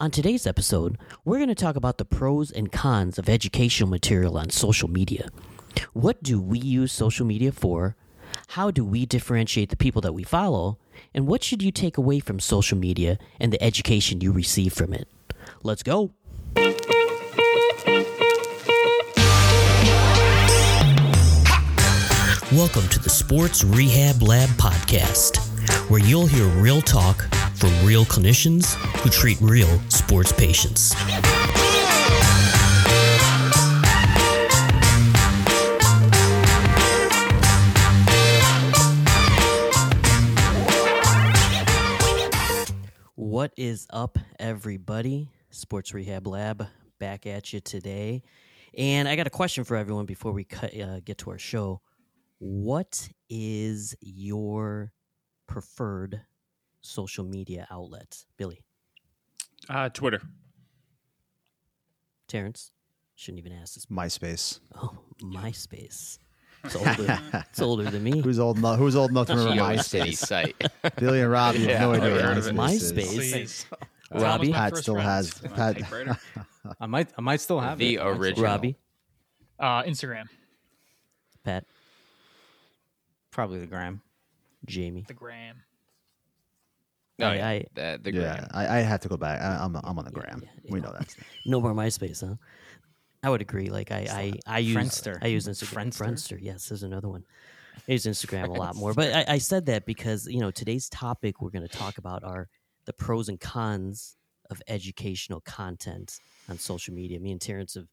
On today's episode, we're going to talk about the pros and cons of educational material on social media. What do we use social media for? How do we differentiate the people that we follow? And what should you take away from social media and the education you receive from it? Let's go. Welcome to the Sports Rehab Lab podcast, where you'll hear real talk from real clinicians who treat real sports patients. What is up, everybody? Sports Rehab Lab back at you today. And I got a question for everyone before we cut, uh, get to our show. What is your preferred social media outlet? Billy, Uh, Twitter. Terrence, shouldn't even ask this. MySpace. Oh, MySpace. It's older. it's older than me. Who's old enough? Who's old enough to remember MySpace? site. Billy and Robbie have no oh, idea yeah. what MySpace, is. Robbie? my Pat still has Pat. I might, I might still have The it. original. Robbie, Uh, Instagram, Pat, Probably the gram. Jamie. the gram. No, I- yeah, I- the, the yeah. I, I have to go back. I, I'm I'm on the gram. yeah, we yeah. know that. No more MySpace, huh? I would agree. Like I, I, I use Friendster. I use Instagram. Friendster? Friendster. Yes, there's another one. I use Instagram a lot more. But I, I said that because you know today's topic we're going to talk about are the pros and cons of educational content on social media. Me and Terrence have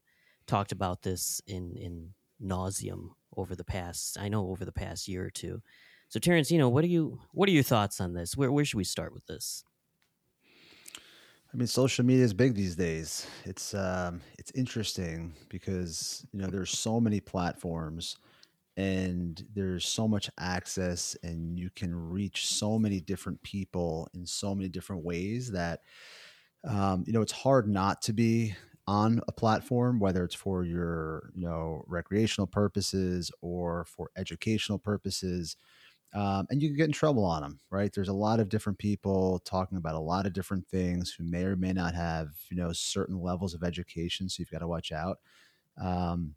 talked about this in in nauseum over the past. I know over the past year or two. So Terrence, you know what are you what are your thoughts on this? Where where should we start with this? I mean, social media is big these days. It's um, it's interesting because you know there's so many platforms, and there's so much access, and you can reach so many different people in so many different ways that um, you know it's hard not to be on a platform, whether it's for your you know recreational purposes or for educational purposes um, and you can get in trouble on them right? There's a lot of different people talking about a lot of different things who may or may not have you know certain levels of education so you've got to watch out um,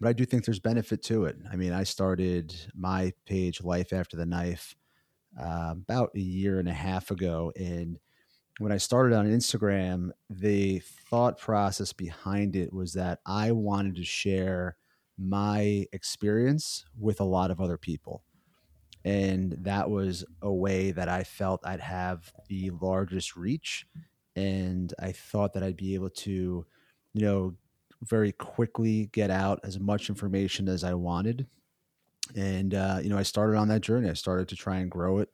but i do think there's benefit to it. I mean i started my page life after the knife uh, about a year and a half ago and when i started on instagram the thought process behind it was that i wanted to share my experience with a lot of other people and that was a way that I felt I'd have the largest reach, and I thought that I'd be able to, you know, very quickly get out as much information as I wanted, and uh, you know, I started on that journey. I started to try and grow it,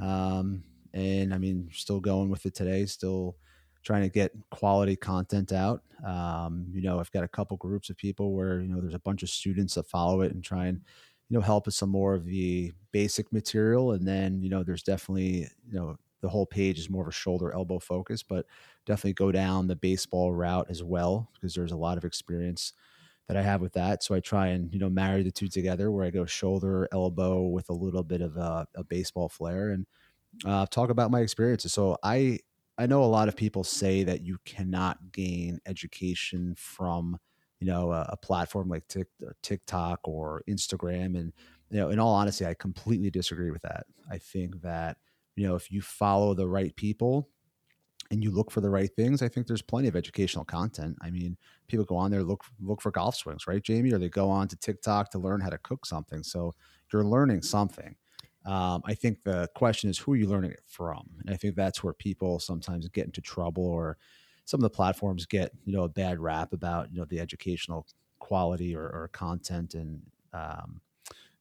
um, and I mean, still going with it today. Still trying to get quality content out. Um, you know, I've got a couple groups of people where you know there's a bunch of students that follow it and try and you know help with some more of the basic material. And then you know there's definitely you know the whole page is more of a shoulder elbow focus but definitely go down the baseball route as well because there's a lot of experience that i have with that. So i try and you know marry the two together where i go shoulder elbow with a little bit of a, a baseball flair. And uh, talk about my experiences. So i i know a lot of people say that you cannot gain education from you know a, a platform like Tik, TikTok or Instagram, and you know, in all honesty, I completely disagree with that. I think that you know if you follow the right people and you look for the right things, I think there's plenty of educational content. I mean, people go on there look look for golf swings, right, Jamie, or they go on to TikTok to learn how to cook something. So you're learning something. Um, I think the question is who are you learning it from, and I think that's where people sometimes get into trouble or some of the platforms get you know a bad rap about you know the educational quality or, or content and um,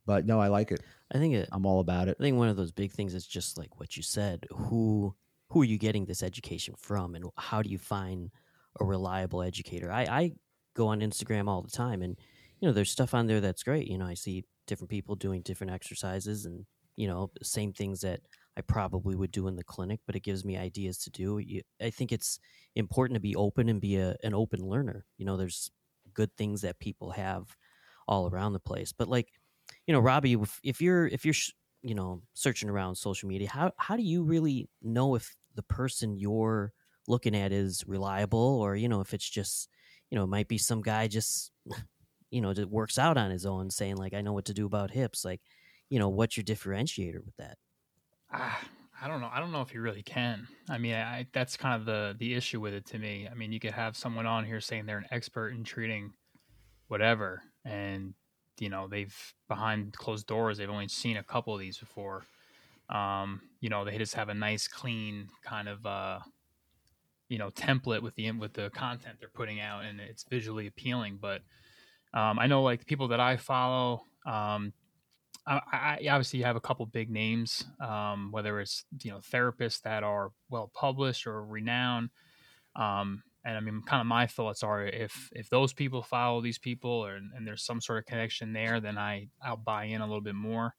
but no i like it I think it, i'm all about it I think one of those big things is just like what you said. Who who are you getting this education from, and how do you find a reliable educator? I, I go on Instagram all the time, and you know, there's stuff on there that's great. You know, I see different people doing different exercises, and you know, same things that I probably would do in the clinic, but it gives me ideas to do. I think it's important to be open and be a, an open learner. You know, there's good things that people have all around the place, but like, you know, Robbie, if, if you're if you're you know searching around social media, how how do you really know if the person you're looking at is reliable or you know if it's just you know it might be some guy just you know that works out on his own saying like i know what to do about hips like you know what's your differentiator with that Ah, I don't know. I don't know if you really can. I mean, I, that's kind of the the issue with it to me. I mean, you could have someone on here saying they're an expert in treating whatever, and you know they've behind closed doors they've only seen a couple of these before. Um, you know, they just have a nice, clean kind of uh, you know template with the with the content they're putting out, and it's visually appealing. But um, I know like the people that I follow, um, I, I obviously have a couple big names, um, whether it's you know therapists that are well published or renowned. Um, and I mean, kind of my thoughts are if if those people follow these people or and there's some sort of connection there, then I I'll buy in a little bit more.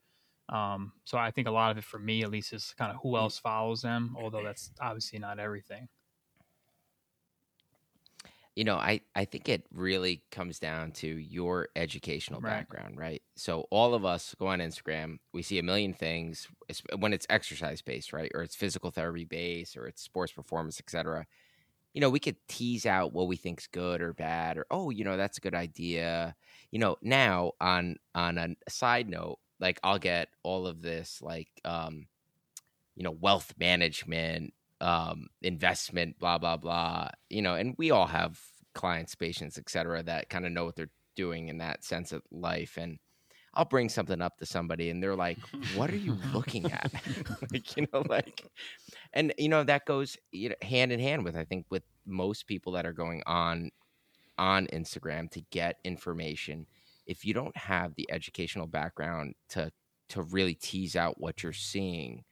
Um, so I think a lot of it for me, at least, is kind of who else follows them. Although that's obviously not everything. You know i i think it really comes down to your educational Right. background right? So all of us go on instagram we see a million things when it's exercise based right? Or it's physical therapy based or it's sports performance etc you know we could tease out what we think's good or bad or oh you know that's a good idea. You know now on on a side note like i'll get all of this like um you know wealth management um investment blah blah blah you know and we all have clients patients etc that kind of know what they're doing in that sense of life and i'll bring something up to somebody and they're like what are you looking at? Like you know like and you know that goes you know, hand in hand with i think with most people that are going on on instagram to get information. If you don't have the educational background to to really tease out what you're seeing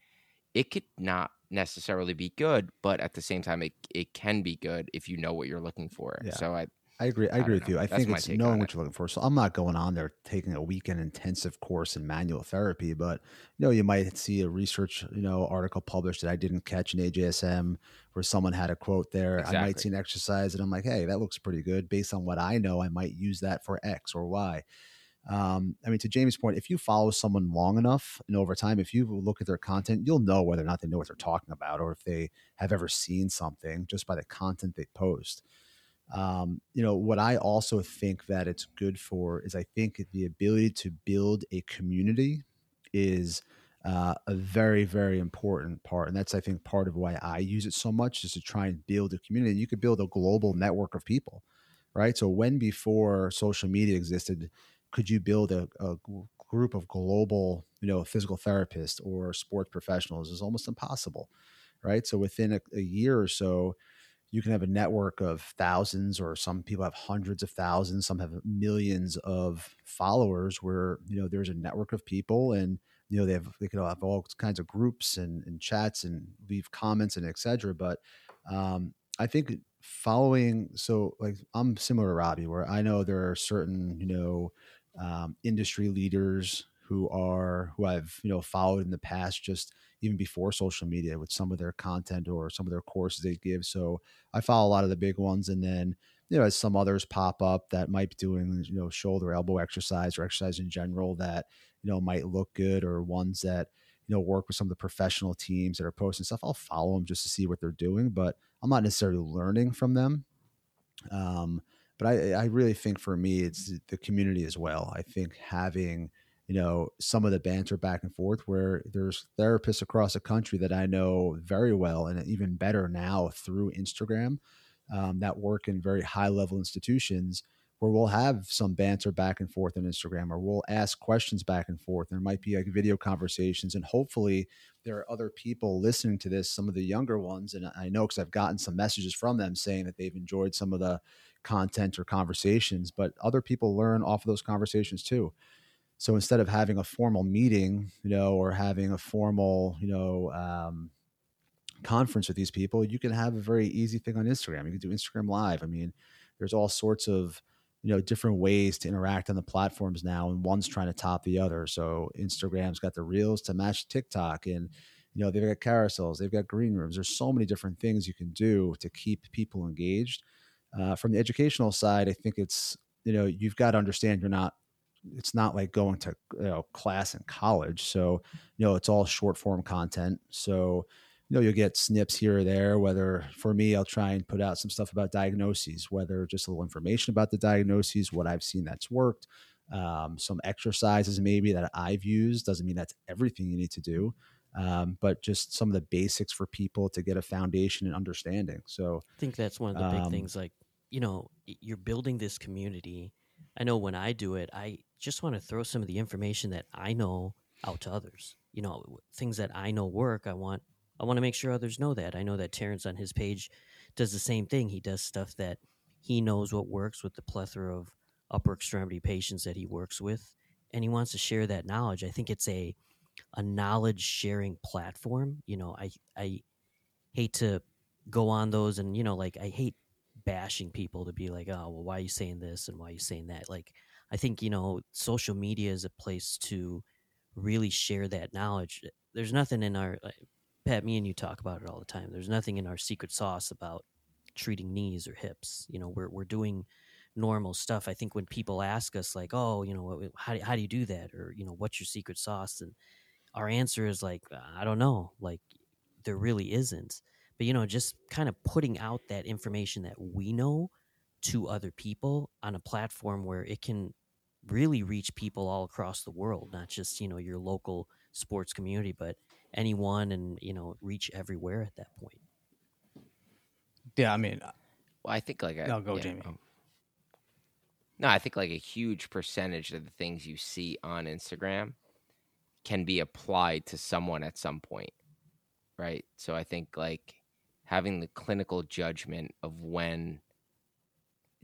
it could not necessarily be good, but at the same time, it it can be good if you know what you're looking for. Yeah. So I I agree. I I agree with you. I That's think it's knowing what it. you're looking for. So I'm not going on there taking a weekend intensive course in manual therapy, but you know, you might see a research, you know, article published that I didn't catch in AJSM where someone had a quote there. I might see an exercise and I'm like, hey, that looks pretty good. Based on what I know, I might use that for X or Y. Um, I mean, to Jamie's point, if you follow someone long enough and over time, if you look at their content, you'll know whether or not they know what they're talking about or if they have ever seen something just by the content they post. Um, you know, what I also think that it's good for is I think the ability to build a community is uh, a very, very important part. And that's, I think, part of why I use it so much is to try and build a community. And you could build a global network of people, right? So, when before social media existed, could you build a group of global, you know, physical therapists or sports professionals? Is almost impossible, right? So, within a, a year or so, you can have a network of thousands or some people have hundreds of thousands some have millions of followers where you know there's a network of people and you know they have they could have all kinds of groups and, and chats and leave comments and etc but um, i think following so like i'm similar to robbie where i know there are certain you know um, industry leaders who are who i've you know followed in the past just even before social media with some of their content or some of their courses they give so I follow a lot of the big ones, and then you know as some others pop up that might be doing you know shoulder elbow exercise or exercise in general that you know might look good, or ones that you know work with some of the professional teams that are posting stuff. I'll follow them just to see what they're doing, but I'm not necessarily learning from them. Um, but I, I really think for me, it's the community as well. I think having you know some of the banter back and forth where there's therapists across the country that i know very well and even better now through instagram um, that work in very high level institutions where we'll have some banter back and forth on instagram or we'll ask questions back and forth there might be like video conversations and hopefully there are other people listening to this some of the younger ones and i know because i've gotten some messages from them saying that they've enjoyed some of the content or conversations but other people learn off of those conversations too so instead of having a formal meeting, you know, or having a formal, you know, um, conference with these people, you can have a very easy thing on Instagram. You can do Instagram Live. I mean, there's all sorts of, you know, different ways to interact on the platforms now, and one's trying to top the other. So Instagram's got the reels to match TikTok, and you know they've got carousels, they've got green rooms. There's so many different things you can do to keep people engaged. Uh, from the educational side, I think it's you know you've got to understand you're not it's not like going to you know class in college so you know it's all short form content so you know you'll get snips here or there whether for me i'll try and put out some stuff about diagnoses whether just a little information about the diagnoses what i've seen that's worked um, some exercises maybe that i've used doesn't mean that's everything you need to do um, but just some of the basics for people to get a foundation and understanding so I think that's one of the big Um, things. Like, you know, you're building this community. I know when I do it, I just want to throw some of the information that I know out to others. You know, things that I know work. I want, I want to make sure others know that. I know that Terrence on his page does the same thing. He does stuff that he knows what works with the plethora of upper extremity patients that he works with, and he wants to share that knowledge. I think it's a, a knowledge sharing platform. You know, I, I hate to go on those and you know like i hate bashing people to be like oh well why are you saying this and why are you saying that like i think you know social media is a place to really share that knowledge there's nothing in our pat me and you talk about it all the time. There's nothing in our secret sauce about treating knees or hips. You know we're, we're doing normal stuff. I think when people ask us like oh you know how, do- how do you do that? or you know what's your secret sauce? and our answer is like i don't know. Like there really isn't. But you know just kind of putting out that information that we know to other people on a platform where it can really reach people all across the world not just you know your local sports community but anyone and you know reach everywhere at that point Yeah, I mean, Well, I think like a, No, go, yeah, Jamie. um, no, I think like a huge percentage of the things you see on Instagram can be applied to someone at some point, right? So I think like having the clinical judgment of when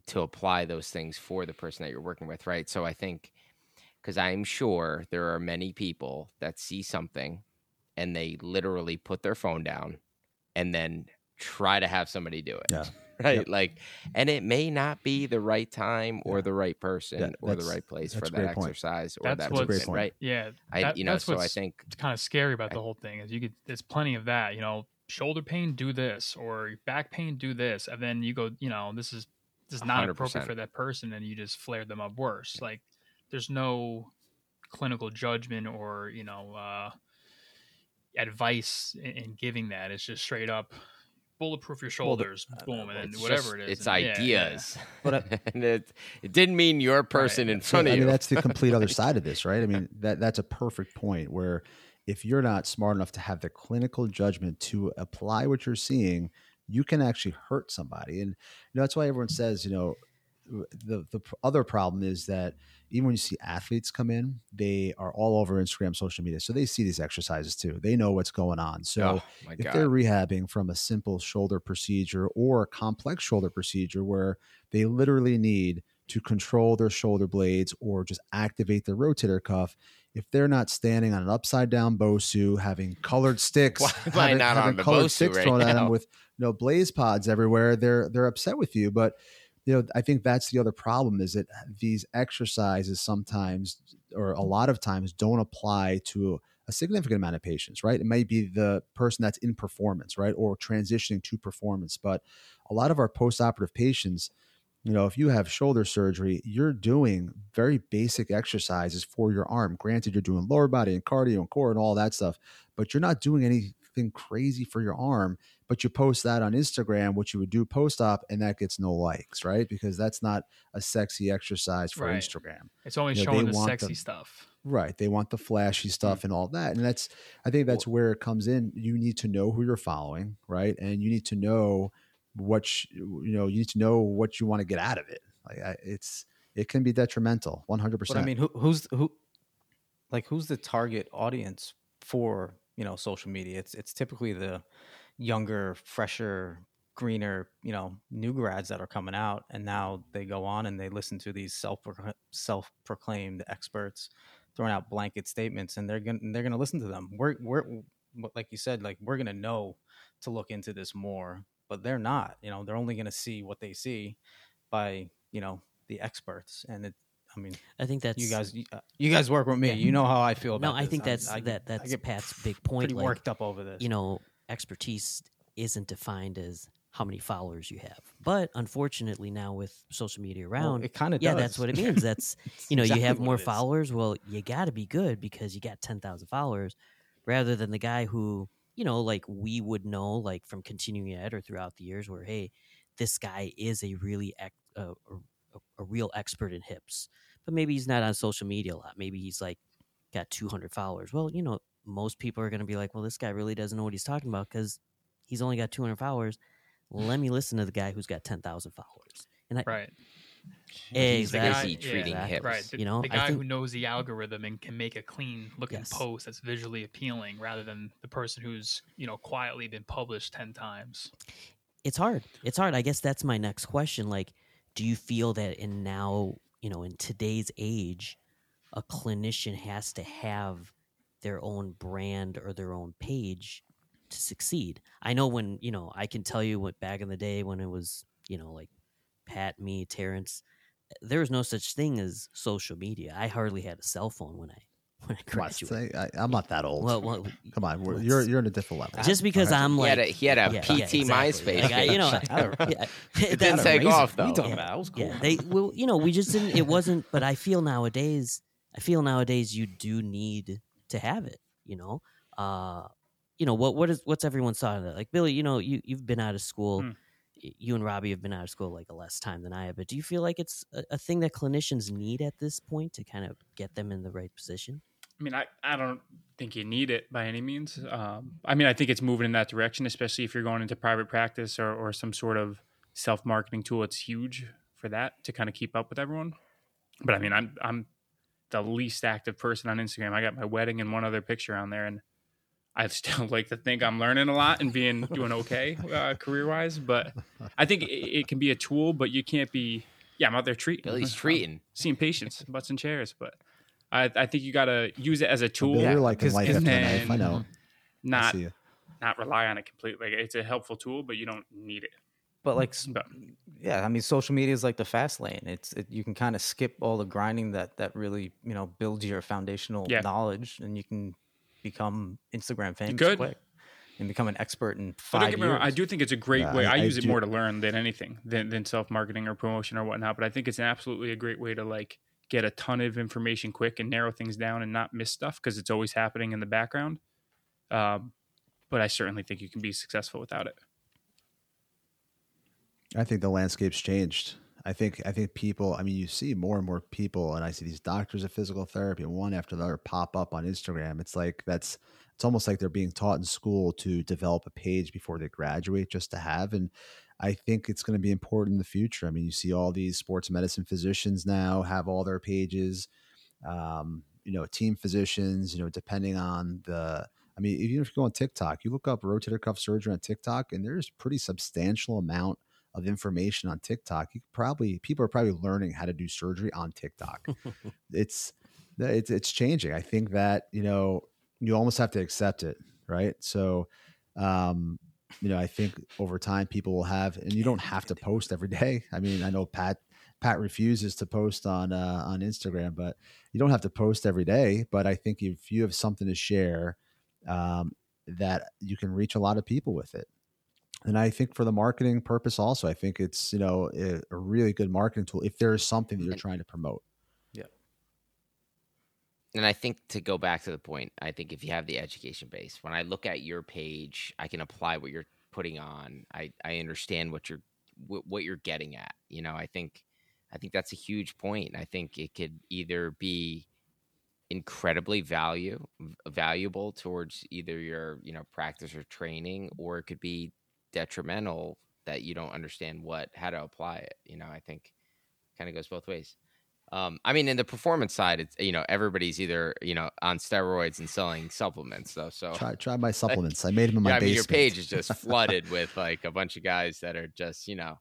to apply those things for the person that you're working with, right? So I think because I'm sure there are many people that see something and they literally put their phone down and then try to have somebody do it. Yeah. Right. Yep. Like, and it may not be the right time or Yeah. the right person That- or the right place for a great that point. exercise or That's that what's- Great movement, point. right? Yeah, I, you know, that's so I think it's kind of scary about I- the whole thing is you could there's plenty of that you know shoulder pain do this or back pain do this and then you go you know this is this is not appropriate 100%. for that person and you just flare them up worse like there's no clinical judgment or you know uh advice in, in giving that it's just straight up bulletproof your Well, the- shoulders uh, boom and then it's whatever just- it is It's and- yeah, yeah. ideas. But I- and it, it didn't mean your person in front I of you. mean, that's the complete other side of this, right? I mean, that that's a perfect point where if you're not smart enough to have the clinical judgment to apply what you're seeing, you can actually hurt somebody. And you know, that's why everyone says, you know, the the other problem is that even when you see athletes come in, they are all over Instagram, social media, so they see these exercises too. They know what's going on. So oh if god. they're rehabbing from a simple shoulder procedure or a complex shoulder procedure where they literally need to control their shoulder blades or just activate the rotator cuff, if they're not standing on an upside down Bosu, having colored sticks, Why having, not having on the colored Bosu sticks right thrown at them with you know blaze pods everywhere, they're they're upset with you. But you know, I think that's the other problem is that these exercises sometimes or a lot of times don't apply to a significant amount of patients, right? It may be the person that's in performance, right? Or transitioning to performance. But a lot of our postoperative patients, you know, if you have shoulder surgery, you're doing very basic exercises for your arm. Granted, you're doing lower body and cardio and core and all that stuff, but you're not doing anything crazy for your arm. But you post that on Instagram, which you would do post op, and that gets no likes, right? Because that's not a sexy exercise for Right. Instagram. it's only You know, showing the sexy the- stuff Right. They want the flashy mm. stuff and all that. And that's, I think that's where it comes in. You need to know who you're following, right? And you need to know what, sh- you know, you need to know what you want to get out of it. Like I, it's, it can be detrimental 100%. But I mean, who, who's who? Like, who's the target audience for you know social media? It's it's typically the younger, fresher, greener, you know, new grads that are coming out, and now they go on and they listen to these self self proclaimed experts throwing out blanket statements, and they're gonna they're gonna listen to them. We're we're like you said, like we're gonna know to look into this more, but they're not. You know, they're only gonna see what they see by you know the experts, and it. I mean, i think that's you guys you, uh, you guys work with me Yeah. you know how i feel about it. no i this. think that's I, that I that's get pat's big point pretty like, worked up over this you know, expertise isn't defined as how many followers you have. But unfortunately, now with social media Well, around, it kind of yeah, that's what it means. That's you know, you have more followers. Well, you got to be good because you got ten thousand followers, rather than the guy who you know, like we would know, like from continuing ed or throughout the years, where hey, this guy is a really uh, a, a real expert in hips, but maybe he's not on social media a lot. Maybe he's like got 200 followers. Well, you know, most people are going to be like, well, this guy really doesn't know what he's talking about because he's only got 200 followers. Let me listen to the guy who's got 10,000 followers. And I, Right. He's exactly. busy treating exactly. hips. Right. The, You know, the I guy who knows the algorithm and can make a clean looking Yes. post that's visually appealing rather than the person who's, you know, quietly been published 10 times. it's hard. It's hard. I guess that's my next question. Like, do you feel that in now, you know, in today's age, a clinician has to have their own brand or their own page to succeed? I know when, you know, I can tell you what back in the day when it was, you know, like Pat, me, Terrence, there was no such thing as social media. I hardly had a cell phone when I when I graduated. I, I'm not that old. Well, well, Come on, we're, you're you're in a different level. just because I'm he like had a, he had a yeah, PT yeah, exactly. MySpace. Like, I- you know, page. Don't- yeah, It didn't take Razr. off What are you though. talking about? That was cool. Yeah, they well, you know, we just didn't. It wasn't. But I feel nowadays, I feel nowadays you do need to have it. You know, uh, you know what? What is what's everyone's thought of that? Like Billy, you know, you you've been out of school. Hmm. You and Robbie have been out of school like a less time than I have. But do you feel like it's a, a thing that clinicians need at this point to kind of get them in the right position? I mean, I, I don't think you need it by any means. Um, I mean, I think it's moving in that direction, especially if you're going into private practice or, or some sort of self marketing tool. It's huge for that to kind of keep up with everyone. But I mean, I'm I'm the least active person on Instagram. I got my wedding and one other picture on there, and I still like to think I'm learning a lot and being doing okay uh, career wise. But I think it, it can be a tool, but you can't be. Yeah, I'm out there treating. Billy's I'm treating. seeing patients, butts and chairs, but. I, I think you got to use it as a tool. Bill, you're like in 'cause- life and after the knife. I then know. I Not see you. not rely on it completely. Like, it's a helpful tool, but you don't need it. But like, s- But yeah, I mean, social media is like the fast lane. It's it, you can kind of skip all the grinding that that really you know builds your foundational Yeah. knowledge, and you can become Instagram famous could. quick and become an expert in But five don't get me years. wrong, I do think it's a great Yeah, way. I- I, I use it do- more to learn than anything, than, than self marketing or promotion or whatnot. But I think it's an absolutely a great way to like get a ton of information quick and narrow things down and not miss stuff because it's always happening in the background. Um, but I certainly think you can be successful without it. I think the landscape's changed. I think I think people. I mean, you see more and more people, and I see these doctors of physical therapy, one after the other, pop up on Instagram. It's like that's. It's almost like they're being taught in school to develop a page before they graduate, just to have. And I think it's going to be important in the future. I mean, you see all these sports medicine physicians now have all their pages. Um, you know, team physicians. You know, depending on the. I mean, even if you go on TikTok, you look up rotator cuff surgery on TikTok, and there's pretty substantial amount of information on TikTok. You probably people are probably learning how to do surgery on TikTok. it's it's it's changing. I think that you know you almost have to accept it, right? So, um, you know, I think over time people will have, and you don't have to post every day. I mean, I know Pat Pat refuses to post on uh, on Instagram, but you don't have to post every day. But I think if you have something to share, um, that you can reach a lot of people with it and I think for the marketing purpose, also, I think it's you know a, a really good marketing tool if there is something that you're trying to promote. And I think to go back to the point, I think if you have the education base, when I look at your page, I can apply what you're putting on. I, I understand what you're what, you're getting at. You know, I think I think that's a huge point. I think it could either be incredibly value valuable towards either your you know practice or training, or it could be detrimental that you don't understand what how to apply it. You know, I think kind of goes both ways. Um, I mean, in the performance side, it's you know everybody's either you know on steroids and selling supplements though. So Try try my supplements. I made them in my yeah, I mean, your page is just flooded with like a bunch of guys that are just you know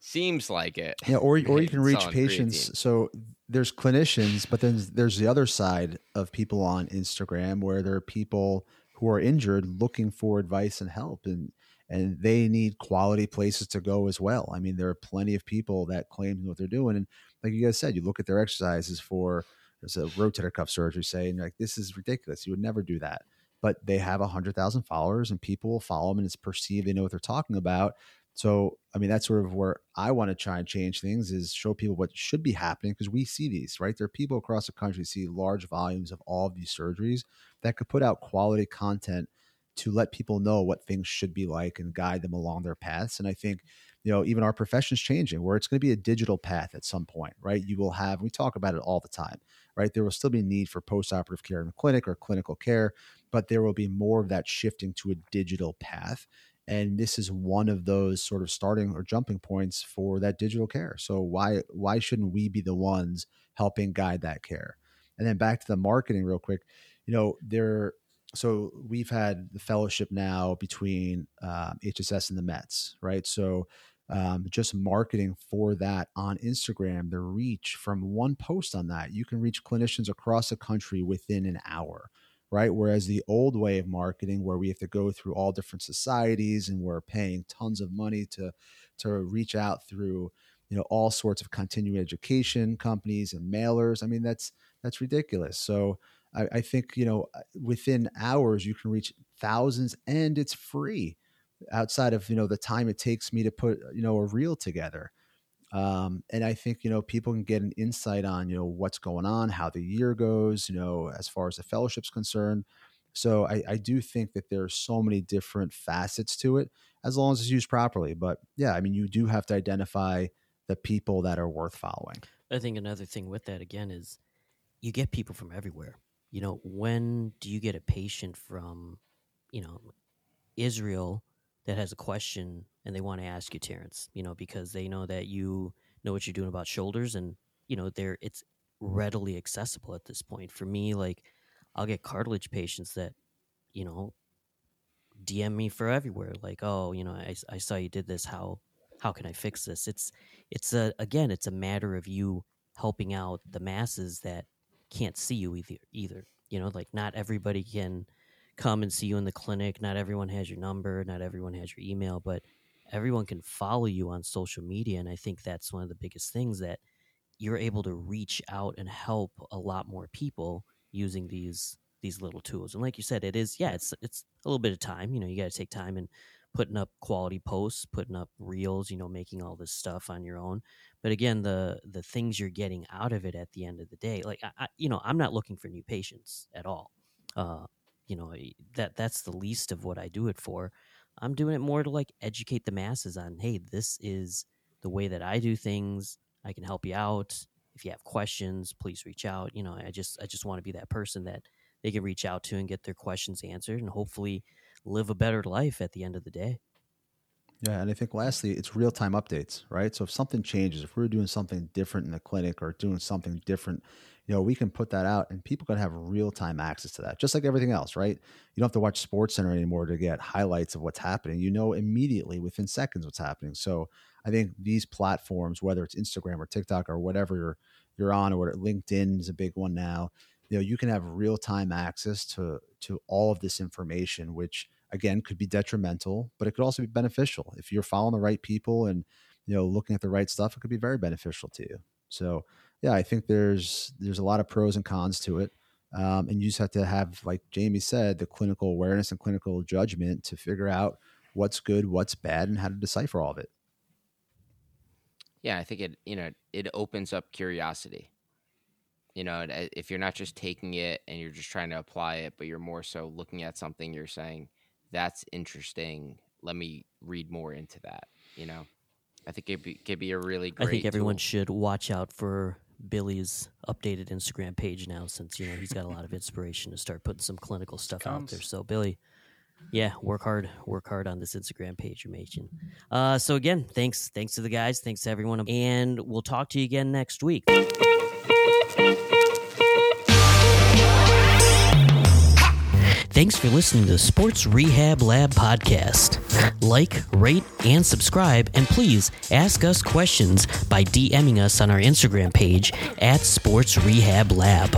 seems like it. Yeah, or or you can reach patients. creatine. So there's clinicians, but then there's the other side of people on Instagram where there are people who are injured looking for advice and help, and and they need quality places to go as well. I mean, there are plenty of people that claim what they're doing, and like you guys said, you look at their exercises for there's a rotator cuff surgery, say, and like, this is ridiculous. You would never do that. But they have a hundred thousand followers, and people will follow them, and it's perceived they know what they're talking about. So, I mean, that's sort of where I want to try and change things is show people what should be happening because we see these, right? There are people across the country see large volumes of all of these surgeries that could put out quality content to let people know what things should be like and guide them along their paths. And I think you know even our profession's changing where it's going to be a digital path at some point right? You will have we talk about it all the time right? There will still be need for post-operative care in the clinic or clinical care but there will be more of that shifting to a digital path and this is one of those sort of starting or jumping points for that digital care. So why why shouldn't we be the ones helping guide that care? And then back to the marketing real quick you know there so we've had the fellowship now between um, HSS and the Mets, right? So um, just marketing for that on Instagram, the reach from one post on that, you can reach clinicians across the country within an hour, right? Whereas the old way of marketing, where we have to go through all different societies and we're paying tons of money to to reach out through, you know, all sorts of continuing education companies and mailers. I mean, that's that's ridiculous. So I, I think you know within hours you can reach thousands and it's free outside of you know the time it takes me to put you know a reel together. Um, and i think you know people can get an insight on you know what's going on how the year goes you know as far as the fellowship's concerned. So I, I do think that there are so many different facets to it as long as it's used properly. But yeah i mean you do have to identify the people that are worth following. I think another thing with that again is you get people from everywhere. You know, when do you get a patient from, you know, Israel that has a question and they want to ask you, Terrence, you know, because they know that you know what you're doing about shoulders and, you know, they're it's readily accessible at this point. For me, like I'll get cartilage patients that, you know, DM me for everywhere. Like, oh, you know, I, I saw you did this. How how can I fix this? It's it's a again, it's a matter of you helping out the masses that can't see you either. Either you know, like not everybody can come and see you in the clinic. Not everyone has your number. Not everyone has your email, but everyone can follow you on social media. And I think that's one of the biggest things that you're able to reach out and help a lot more people using these these little tools. And like you said, it is yeah, it's it's a little bit of time. You know, you got to take time and putting up quality posts, putting up reels, you know, making all this stuff on your own. But again, the the things you're getting out of it at the end of the day, like I, I you know, I'm not looking for new patients at all. Uh, you know, that that's the least of what I do it for. I'm doing it more to like educate the masses on, hey, this is the way that I do things. I can help you out. If you have questions, please reach out. You know, I just I just want to be that person that they can reach out to and get their questions answered and hopefully live a better life at the end of the day. Yeah, and I think lastly, it's real time updates, right? So if something changes, if we're doing something different in the clinic or doing something different, you know, we can put that out and people can have real time access to that, just like everything else, right? You don't have to watch Sports Center anymore to get highlights of what's happening. You know immediately within seconds what's happening. So I think these platforms, whether it's Instagram or TikTok or whatever you're you're on, or LinkedIn is a big one now, you know, you can have real time access to to all of this information, which again could be detrimental, but it could also be beneficial. If you're following the right people and you know looking at the right stuff, it could be very beneficial to you. So yeah, I think there's there's a lot of pros and cons to it. Um, and you just have to have, like Jamie said, the clinical awareness and clinical judgment to figure out what's good, what's bad, and how to decipher all of it. Yeah, I think it you know it opens up curiosity. You know, if you're not just taking it and you're just trying to apply it, but you're more so looking at something, you're saying, that's interesting. Let me read more into that. You know, I think it be, could be a really great. I think everyone tool. should watch out for Billy's updated Instagram page now, since you know he's got a lot of inspiration to start putting some clinical stuff out there. So Billy, yeah, work hard, work hard on this Instagram page you're making. Uh, so again, thanks, thanks to the guys, thanks to everyone, and we'll talk to you again next week. Thanks for listening to the Sports Rehab Lab podcast. Like, rate, and subscribe, and please ask us questions by DMing us on our Instagram page at Sports Rehab Lab.